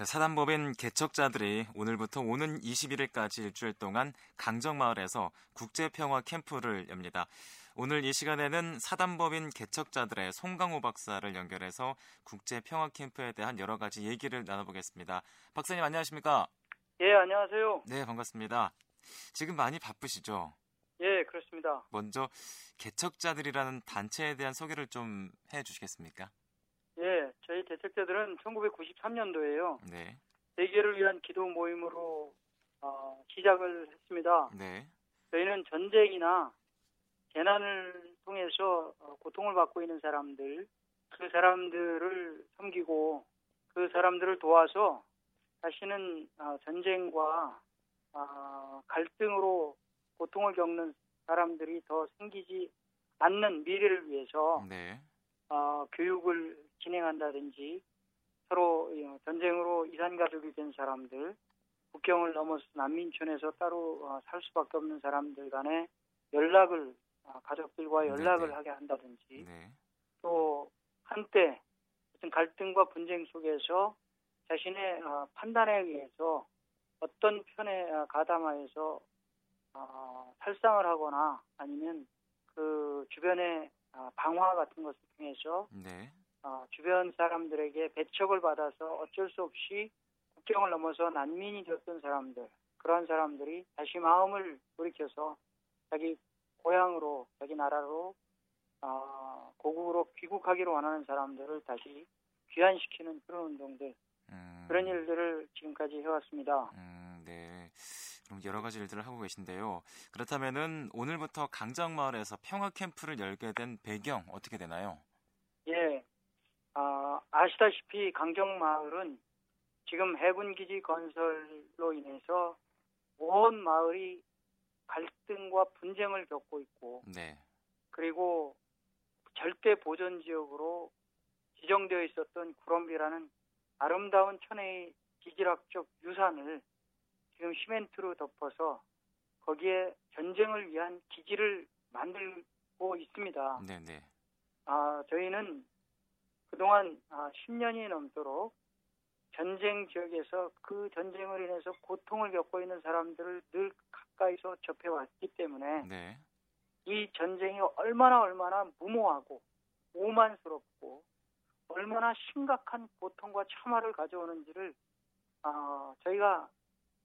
자, 사단법인 개척자들이 오늘부터 오는 21일까지 일주일 동안 강정마을에서 국제평화 캠프를 엽니다. 오늘 이 시간에는 사단법인 개척자들의 송강호 박사를 연결해서 국제평화 캠프에 대한 여러 가지 얘기를 나눠보겠습니다. 박사님 안녕하십니까? 예, 안녕하세요. 네, 반갑습니다. 지금 많이 바쁘시죠? 예, 그렇습니다. 먼저 개척자들이라는 단체에 대한 소개를 좀 해주시겠습니까? 예, 저희 개척자들은 1993년도에요. 네, 세계를 위한 기도 모임으로 어, 시작을 했습니다. 네, 저희는 전쟁이나 재난을 통해서 어, 고통을 받고 있는 사람들, 그 사람들을 섬기고 그 사람들을 도와서 다시는 어, 전쟁과 어, 갈등으로 고통을 겪는 사람들이 더 생기지 않는 미래를 위해서 네, 어, 교육을 진행한다든지 서로 어, 전쟁으로 이산 가족이 된 사람들, 국경을 넘어서 난민촌에서 따로 어, 살 수밖에 없는 사람들 간에 연락을 어, 가족들과 연락을 네네. 하게 한다든지 네, 또 한때 어떤 갈등과 분쟁 속에서 자신의 어, 판단에 의해서 어떤 편에 어, 가담하여서 어, 살상을 하거나 아니면 그 주변의 어, 방화 같은 것을 통해서 네, 어, 주변 사람들에게 배척을 받아서 어쩔 수 없이 국경을 넘어서 난민이 되었던 사람들, 그러한 사람들이 다시 마음을 돌이켜서 자기 고향으로, 자기 나라로, 어, 고국으로 귀국하기를 원하는 사람들을 다시 귀환시키는 그런 운동들, 음, 그런 일들을 지금까지 해왔습니다. 음, 네. 그럼 여러 가지 일들을 하고 계신데요. 그렇다면은 오늘부터 강정마을에서 평화 캠프를 열게 된 배경 어떻게 되나요? 아, 아시다시피 강정마을은 지금 해군기지 건설로 인해서 온 마을이 갈등과 분쟁을 겪고 있고 네, 그리고 절대 보전 지역으로 지정되어 있었던 구럼비라는 아름다운 천혜의 지질학적 유산을 지금 시멘트로 덮어서 거기에 전쟁을 위한 기지를 만들고 있습니다. 네, 네, 아, 저희는 그동안 아, 10년이 넘도록 전쟁 지역에서 그 전쟁을 인해서 고통을 겪고 있는 사람들을 늘 가까이서 접해왔기 때문에 네, 이 전쟁이 얼마나 얼마나 무모하고 오만스럽고 얼마나 심각한 고통과 참화를 가져오는지를 아, 저희가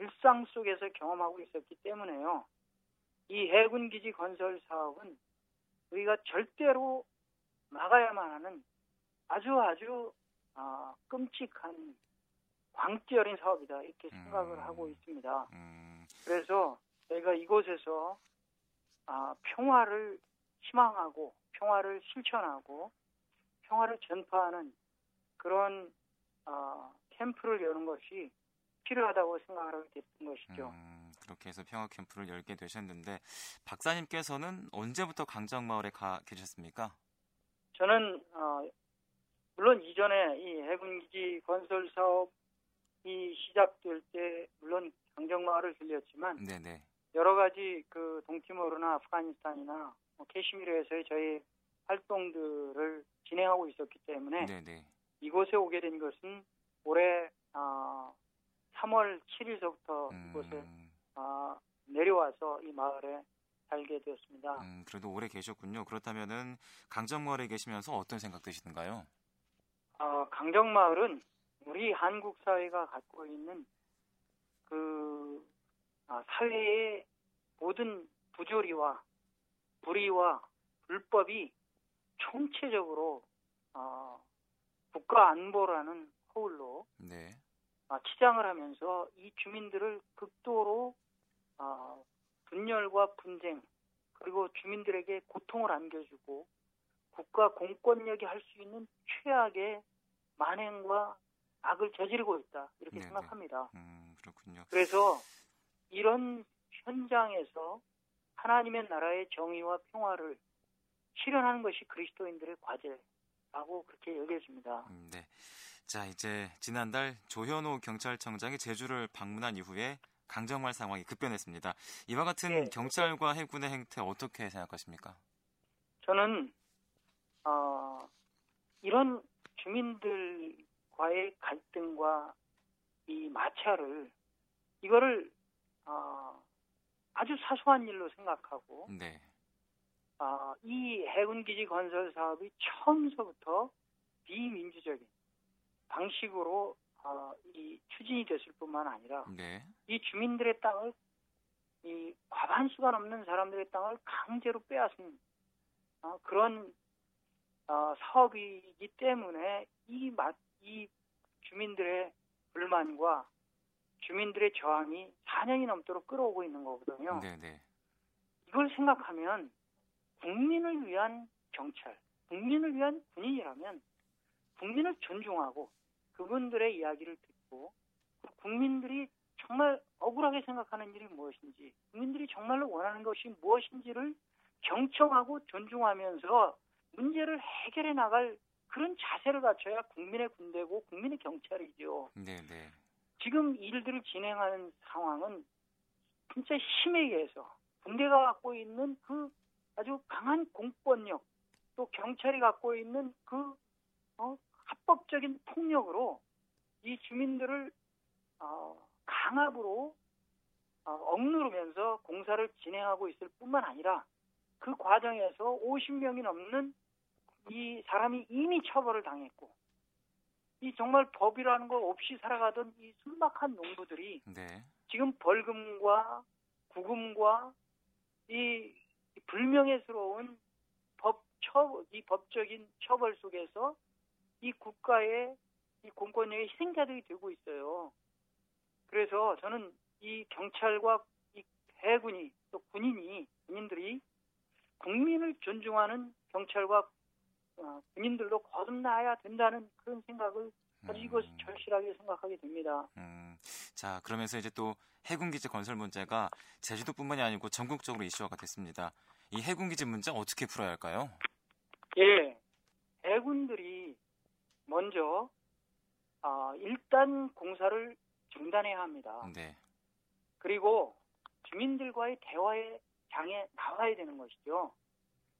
일상 속에서 경험하고 있었기 때문에요. 이 해군 기지 건설 사업은 우리가 절대로 막아야만 하는 아주 아주 아, 끔찍한 광기 어린 사업이다 이렇게 생각을 음. 하고 있습니다. 음, 그래서 저희가 이곳에서 아, 평화를 희망하고 평화를 실천하고 평화를 전파하는 그런 아, 캠프를 여는 것이 필요하다고 생각을 하게 됐던 것이죠. 음, 그렇게 해서 평화 캠프를 열게 되셨는데 박사님께서는 언제부터 강정마을에 가 계셨습니까? 저는 어, 물론 이전에 이 해군기지 건설 사업이 시작될 때 물론 강정마을을 들렸지만 네, 네, 여러 가지 그 동티모르나 아프가니스탄이나 뭐 캐시미르에서의 저희 활동들을 진행하고 있었기 때문에 네, 네. 이곳에 오게 된 것은 올해 아, 3월 7일서부터 이곳에 음, 아, 내려와서 이 마을에 살게 되었습니다. 음, 그래도 오래 계셨군요. 그렇다면은 강정마을에 계시면서 어떤 생각 드시는가요? 아, 강정마을은 우리 한국 사회가 갖고 있는 그 아, 사회의 모든 부조리와 불의와 불법이 총체적으로 아, 국가 안보라는 허울로 네, 아, 치장을 하면서 이 주민들을 극도로 아, 분열과 분쟁 그리고 주민들에게 고통을 안겨주고 국가 공권력이 할 수 있는 최악의 만행과 악을 저지르고 있다 이렇게 네네. 생각합니다. 음, 그렇군요. 그래서 이런 현장에서 하나님의 나라의 정의와 평화를 실현하는 것이 그리스도인들의 과제라고 그렇게 여겨집니다. 음, 네. 자, 이제 지난달 조현호 경찰청장이 제주를 방문한 이후에 강정마을 상황이 급변했습니다. 이와 같은 네. 경찰과 해군의 행태 어떻게 생각하십니까? 저는 어, 이런 주민들과의 갈등과 이 마찰을 이거를 어, 아주 사소한 일로 생각하고 네. 어, 이 해군기지 건설 사업이 처음서부터 비민주적인 방식으로 어, 이 추진이 됐을 뿐만 아니라 네. 이 주민들의 땅을 이 과반수가 넘는 사람들의 땅을 강제로 빼앗은 어, 그런 어, 사업이기 때문에 이, 마, 이 주민들의 불만과 주민들의 저항이 4년이 넘도록 끌어오고 있는 거거든요. 네, 네. 이걸 생각하면 국민을 위한 경찰, 국민을 위한 군인이라면 국민을 존중하고 그분들의 이야기를 듣고 국민들이 정말 억울하게 생각하는 일이 무엇인지, 국민들이 정말로 원하는 것이 무엇인지를 경청하고 존중하면서 문제를 해결해 나갈 그런 자세를 갖춰야 국민의 군대고 국민의 경찰이죠. 네, 네. 지금 일들을 진행하는 상황은 진짜 힘에 의해서 군대가 갖고 있는 그 아주 강한 공권력 또 경찰이 갖고 있는 그 어, 합법적인 폭력으로 이 주민들을 어, 강압으로 어, 억누르면서 공사를 진행하고 있을 뿐만 아니라 그 과정에서 50명이 넘는 이 사람이 이미 처벌을 당했고 이 정말 법이라는 거 없이 살아가던 이 순박한 농부들이 네. 지금 벌금과 구금과 이 불명예스러운 법 처, 이 법적인 처벌 속에서 이 국가의 이 공권력의 희생자들이 되고 있어요. 그래서 저는 이 경찰과 이 해군이 또 군인이 군인들이 국민을 존중하는 경찰과 어, 군인들도 거듭나야 된다는 그런 생각을 아주 음. 절실하게 생각하게 됩니다. 음, 자, 그러면서 이제 또 해군기지 건설 문제가 제주도뿐만이 아니고 전국적으로 이슈화가 됐습니다. 이 해군기지 문제 어떻게 풀어야 할까요? 예, 해군들이 먼저 아, 일단 공사를 중단해야 합니다. 네, 그리고 주민들과의 대화의 장에 나와야 되는 것이죠.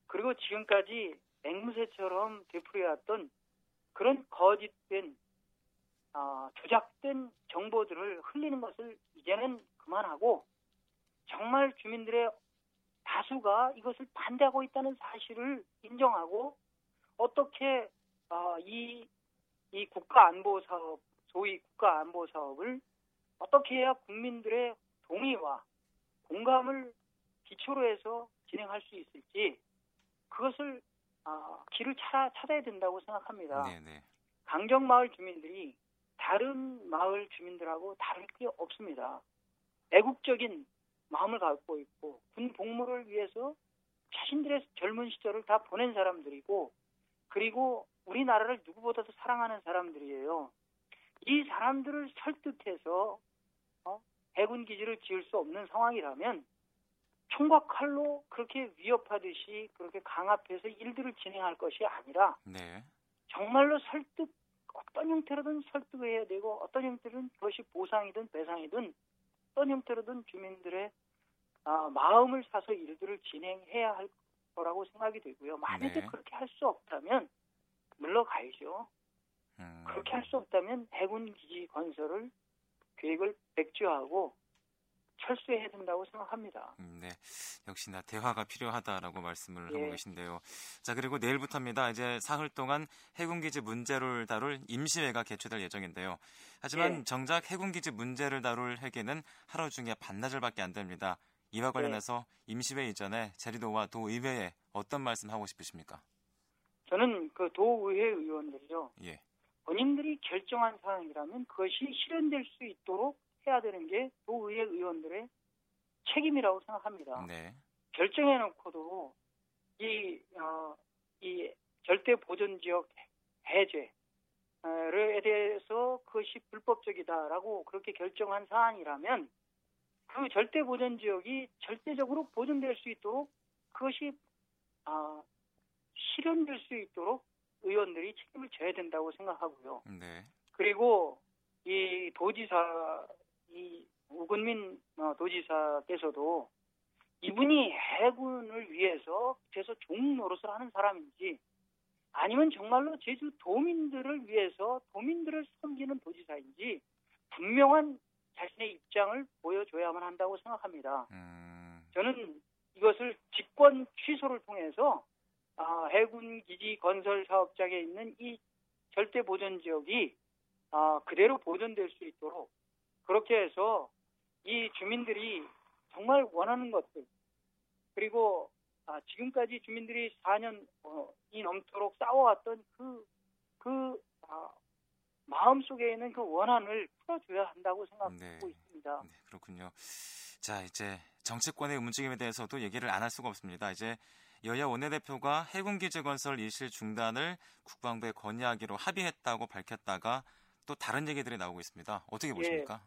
그리고 지금까지 앵무새처럼 되풀이해왔던 그런 거짓된 아, 조작된 정보들을 흘리는 것을 이제는 그만하고 정말 주민들의 다수가 이것을 반대하고 있다는 사실을 인정하고 어떻게 아, 이, 이 국가 안보 사업, 소위 국가 안보 사업을 어떻게 해야 국민들의 동의와 공감을 기초로 해서 진행할 수 있을지 그것을 아, 길을 찾아, 찾아야 된다고 생각합니다. 네, 네. 강정마을 주민들이 다른 마을 주민들하고 다를 게 없습니다. 애국적인 마음을 갖고 있고 군 복무를 위해서 자신들의 젊은 시절을 다 보낸 사람들이고 그리고 우리나라를 누구보다도 사랑하는 사람들이에요. 이 사람들을 설득해서 어? 해군 기지를 지을 수 없는 상황이라면 총과 칼로 그렇게 위협하듯이 그렇게 강압해서 일들을 진행할 것이 아니라 네. 정말로 설득 어떤 형태로든 설득을 해야 되고 어떤 형태로든 그것이 보상이든 배상이든 어떤 형태로든 주민들의 아, 마음을 사서 일들을 진행해야 할 거라고 생각이 되고요. 만약에 네. 그렇게 할 수 없다면 물러가야죠. 음, 그렇게 할 수 없다면 해군 기지 건설을 계획을 백지화하고 철수해야 된다고 생각합니다. 음, 네. 역시나 대화가 필요하다라고 말씀을 하고 예. 계신데요. 자, 그리고 내일부터입니다. 이제 사흘 동안 해군기지 문제를 다룰 임시회가 개최될 예정인데요. 하지만 예. 정작 해군기지 문제를 다룰 회계는 하루 중에 반나절밖에 안 됩니다. 이와 관련해서 임시회 이전에 제리도와 도의회에 어떤 말씀 하고 싶으십니까? 저는 그 도의회 의원들이요. 예. 본인들이 결정한 사항이라면 그것이 실현될 수 있도록 해야 되는 게 도의회 의원들의 책임이라고 생각합니다. 네. 결정해놓고도 이, 어, 이 절대 보존 지역 해제에 대해서 그것이 불법적이다라고 그렇게 결정한 사안이라면 그 절대 보존 지역이 절대적으로 보존될 수 있도록 그것이 아, 실현될 수 있도록 의원들이 책임을 져야 된다고 생각하고요. 네. 그리고 이 도지사 이 우근민 어, 도지사께서도 이분이 해군을 위해서 그래서 종 노릇을 하는 사람인지 아니면 정말로 제주 도민들을 위해서 도민들을 섬기는 도지사인지 분명한 자신의 입장을 보여줘야만 한다고 생각합니다. 음, 저는 이것을 직권 취소를 통해서 아, 해군 기지 건설 사업장에 있는 이 절대 보전 지역이 아, 그대로 보존될 수 있도록 그렇게 해서 이 주민들이 정말 원하는 것들 그리고 아, 지금까지 주민들이 4년 어, 이 넘도록 싸워왔던 그, 그 아, 마음속에 있는 그 원한을 풀어줘야 한다고 생각하고 네. 있습니다. 네, 그렇군요. 자, 이제 정치권의 움직임에 대해서도 얘기를 안 할 수가 없습니다. 이제 여야 원내대표가 해군기지 건설 일실 중단을 국방부에 건의하기로 합의했다고 밝혔다가 또 다른 얘기들이 나오고 있습니다. 어떻게 보십니까?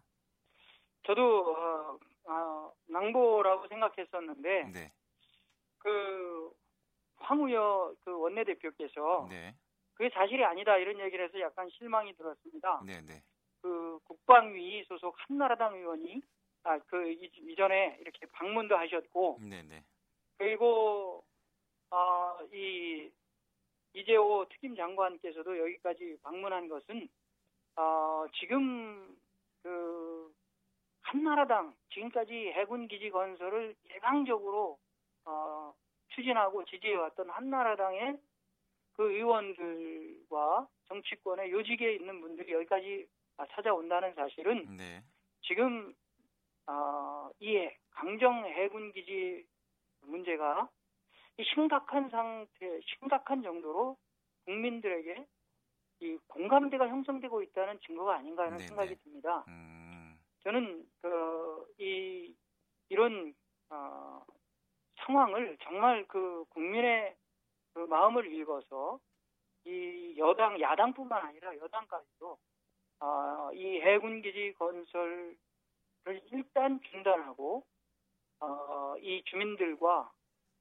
저도 어, 어, 낭보라고 생각했었는데 네, 그 황우여 그 원내대표께서 네, 그게 사실이 아니다 이런 얘기를 해서 약간 실망이 들었습니다. 네, 네, 그 국방위 소속 한나라당 의원이 아 그 이전에 이렇게 방문도 하셨고 네, 네, 그리고 아이 이재호 특임 장관께서도 여기까지 방문한 것은 어, 지금 그 한나라당 지금까지 해군 기지 건설을 일방적으로 어, 추진하고 지지해왔던 한나라당의 그 의원들과 정치권의 요직에 있는 분들이 여기까지 아, 찾아온다는 사실은 네, 지금 어, 이 강정 해군 기지 문제가 이 심각한 상태, 심각한 정도로 국민들에게 이 공감대가 형성되고 있다는 증거가 아닌가 하는 네네. 생각이 듭니다. 음, 저는 그, 이, 이런, 어, 상황을 정말 그 국민의 그 마음을 읽어서 이 여당, 야당뿐만 아니라 여당까지도 어, 이 해군 기지 건설을 일단 중단하고 어, 이 주민들과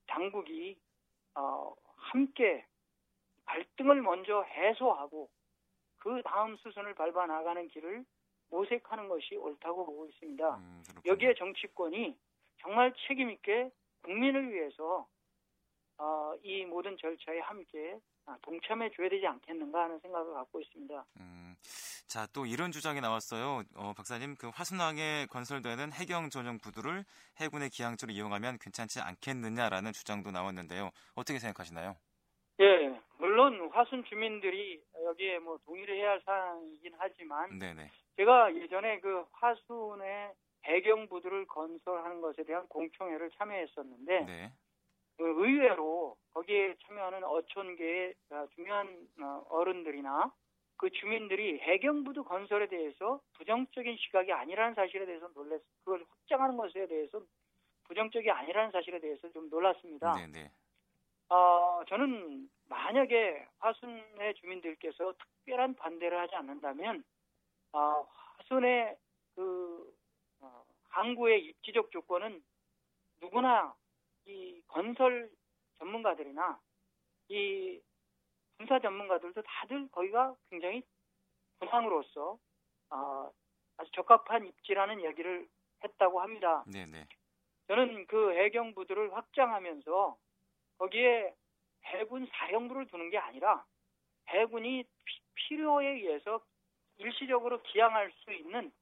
당국이 어, 함께 갈등을 먼저 해소하고 그 다음 수순을 밟아 나가는 길을 모색하는 것이 옳다고 보고 있습니다. 음. 여기에 정치권이 정말 책임 있게 국민을 위해서 어, 이 모든 절차에 함께 아, 동참해 줘야 되지 않겠는가 하는 생각을 갖고 있습니다. 음, 자, 또 이런 주장이 나왔어요. 어, 박사님, 그 화순항에 건설되는 해경 전용 부두를 해군의 기항지로 이용하면 괜찮지 않겠느냐라는 주장도 나왔는데요. 어떻게 생각하시나요? 예, 물론 화순 주민들이 여기에 뭐 동의를 해야 할 사항이긴 하지만 네네. 제가 예전에 그 화순의 배경 부두를 건설하는 것에 대한 공청회를 참여했었는데 네. 그 의외로 거기에 참여하는 어촌계의 아, 중요한 어, 어른들이나 그 주민들이 해경부두 건설에 대해서 부정적인 시각이 아니라는 사실에 대해서 놀랐, 그걸 확장하는 것에 대해서 부정적이 아니라는 사실에 대해서 좀 놀랐습니다. 네네. 어, 저는 만약에 화순의 주민들께서 특별한 반대를 하지 않는다면, 어, 화순의 그, 어, 항구의 입지적 조건은 누구나 이 건설 전문가들이나 이 군사 전문가들도 다들 거기가 굉장히 군항으로서 어, 아주 적합한 입지라는 얘기를 했다고 합니다. 네네. 저는 그 해경부두를 확장하면서 거기에 해군 사령부를 두는 게 아니라 해군이 피- 필요에 의해서 일시적으로 기항할 수 있는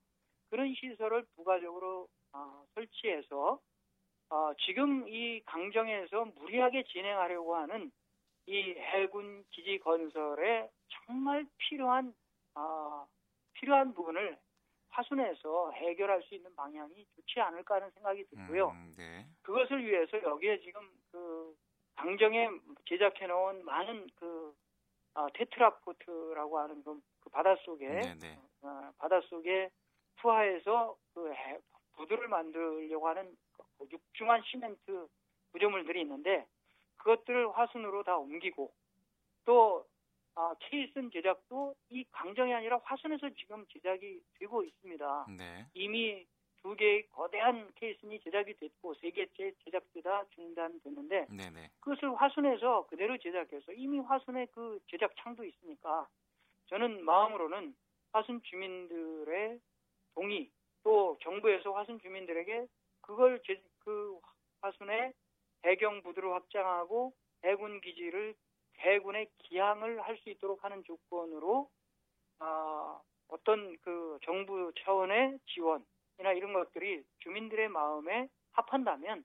그런 시설을 부가적으로 어, 설치해서 어, 지금 이 강정에서 무리하게 진행하려고 하는 이 해군 기지 건설에 정말 필요한 어, 필요한 부분을 화순에서 해결할 수 있는 방향이 좋지 않을까 하는 생각이 들고요. 음, 네. 그것을 위해서 여기에 지금 그 강정에 제작해 놓은 많은 그 아, 테트라포트라고 하는 그, 그 바닷속에 네네. 어, 바닷속에 투하해서 그 해- 부두를 만들려고 하는 그 육중한 시멘트 구조물들이 있는데 그것들을 화순으로 다 옮기고 또 아, 케이슨 제작도 이 강정이 아니라 화순에서 지금 제작이 되고 있습니다. 네. 이미 두 개의 거대한 케이슨이 제작이 됐고 세 개째 제작되다 중단됐는데 네네. 그것을 화순에서 그대로 제작해서 이미 화순에 그 제작 창도 있으니까 저는 마음으로는 화순 주민들의 동의 또 정부에서 화순 주민들에게 그걸 제, 그 화순의 해경 부두를 확장하고 해군 기지를 해군의 기항을 할 수 있도록 하는 조건으로 아, 어떤 그 정부 차원의 지원 이나 이런 것들이 주민들의 마음에 합한다면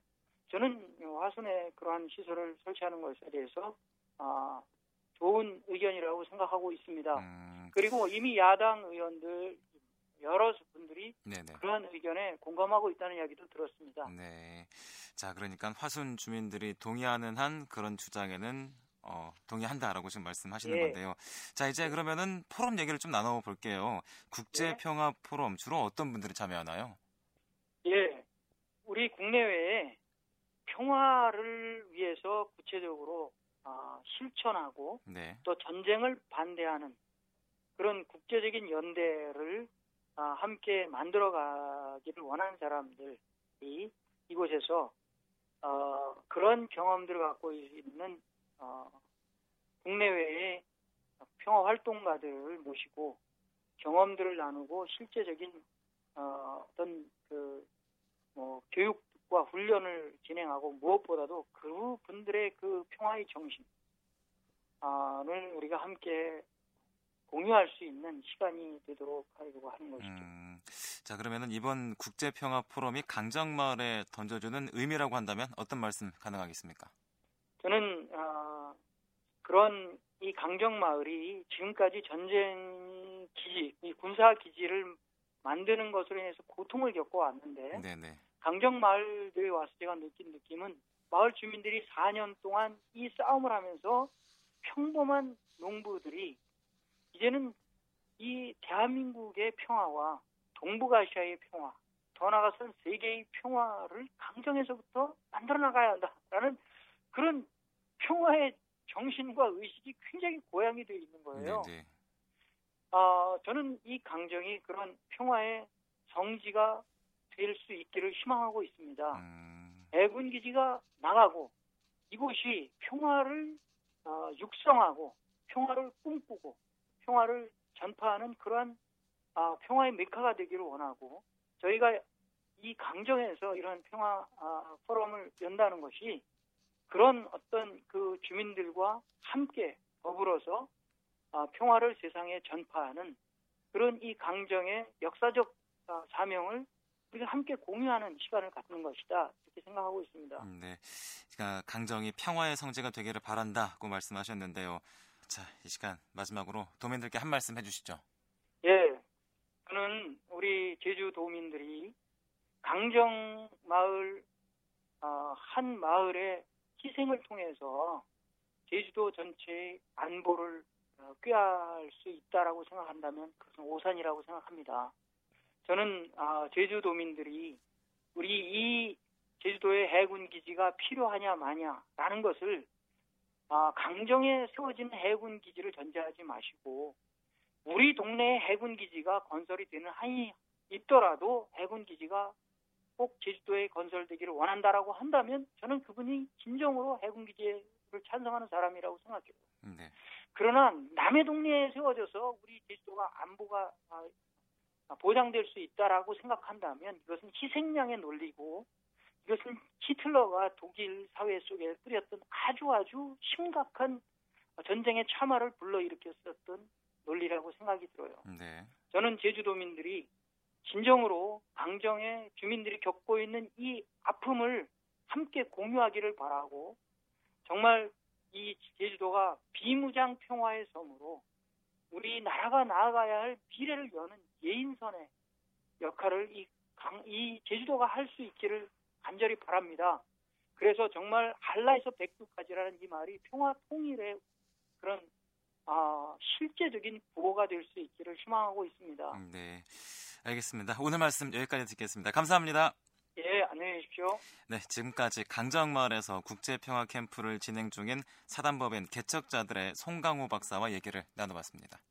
저는 화순에 그러한 시설을 설치하는 것에 대해서 아, 좋은 의견이라고 생각하고 있습니다. 음. 그리고 이미 야당 의원들 여러 분들이 네네. 그러한 의견에 공감하고 있다는 이야기도 들었습니다. 네. 자, 그러니까 화순 주민들이 동의하는 한 그런 주장에는 어, 동의한다라고 지금 말씀하시는 예. 건데요. 자, 이제 그러면은 포럼 얘기를 좀 나눠 볼게요. 국제 평화 포럼 주로 어떤 분들이 참여하나요? 예. 우리 국내외에 평화를 위해서 구체적으로 어, 실천하고 네. 또 전쟁을 반대하는 그런 국제적인 연대를 어, 함께 만들어가기를 원하는 사람들이 이곳에서 어, 그런 경험들을 갖고 있는 어, 국내외의 평화 활동가들을 모시고 경험들을 나누고 실제적인 어, 어떤 그 뭐 교육과 훈련을 진행하고 무엇보다도 그 분들의 그 평화의 정신을 우리가 함께 공유할 수 있는 시간이 되도록 하려고 하는 것이죠. 음, 자 그러면은 이번 국제 평화 포럼이 강정마을에 던져주는 의미라고 한다면 어떤 말씀 가능하겠습니까? 저는 어, 그런 이 강정 마을이 지금까지 전쟁 기지, 이 군사 기지를 만드는 것으로 인해서 고통을 겪어 왔는데 네네. 강정 마을에 와서 제가 느낀 느낌은 마을 주민들이 4년 동안 이 싸움을 하면서 평범한 농부들이 이제는 이 대한민국의 평화와 동북아시아의 평화, 더 나아가서는 세계의 평화를 강정에서부터 만들어 나가야 한다라는 그런 평화의 정신과 의식이 굉장히 고양이 되어 있는 거예요. 네, 네. 어, 저는 이 강정이 그런 평화의 성지가 될 수 있기를 희망하고 있습니다. 음... 애군 기지가 나가고 이곳이 평화를 어, 육성하고 평화를 꿈꾸고 평화를 전파하는 그러한 아, 평화의 메카가 되기를 원하고 저희가 이 강정에서 이런 평화 아, 포럼을 연다는 것이 그런 어떤 그 주민들과 함께 더불어서 아, 평화를 세상에 전파하는 그런 이 강정의 역사적 아, 사명을 우리가 함께 공유하는 시간을 갖는 것이다 이렇게 생각하고 있습니다. 음, 네, 그러니까 강정이 평화의 성지가 되기를 바란다고 말씀하셨는데요. 자, 이 시간 마지막으로 도민들께 한 말씀 해주시죠. 예, 저는 우리 제주 도민들이 강정 마을 어, 한 마을의 희생을 통해서 제주도 전체의 안보를 어, 꾀할 수 있다라고 생각한다면 그것은 오산이라고 생각합니다. 저는 어, 제주도민들이 우리 이 제주도의 해군 기지가 필요하냐 마냐라는 것을 아, 강정에 세워진 해군 기지를 전제하지 마시고 우리 동네에 해군 기지가 건설이 되는 한이 있더라도 해군 기지가 꼭 제주도에 건설되기를 원한다라고 한다면 저는 그분이 진정으로 해군 기지를 찬성하는 사람이라고 생각해요. 네. 그러나 남의 동네에 세워져서 우리 제주도가 안보가 아, 보장될 수 있다라고 생각한다면 이것은 희생양의 논리고 이것은 히틀러가 독일 사회 속에 뿌렸던 아주 아주 심각한 전쟁의 참화를 불러일으켰었던 논리라고 생각이 들어요. 네. 저는 제주도민들이 진정으로 강정의 주민들이 겪고 있는 이 아픔을 함께 공유하기를 바라고 정말 이 제주도가 비무장 평화의 섬으로 우리나라가 나아가야 할 미래를 여는 예인선의 역할을 이, 강, 이 제주도가 할 수 있기를 간절히 바랍니다. 그래서 정말 한라에서 백두까지라는 이 말이 평화 통일의 그런 아, 실제적인 구호가 될 수 있기를 희망하고 있습니다. 음, 네, 알겠습니다. 오늘 말씀 여기까지 듣겠습니다. 감사합니다. 예, 안녕히 계십시오. 네, 지금까지 강정마을에서 국제평화 캠프를 진행 중인 사단법인 개척자들의 송강호 박사와 얘기를 나눠봤습니다.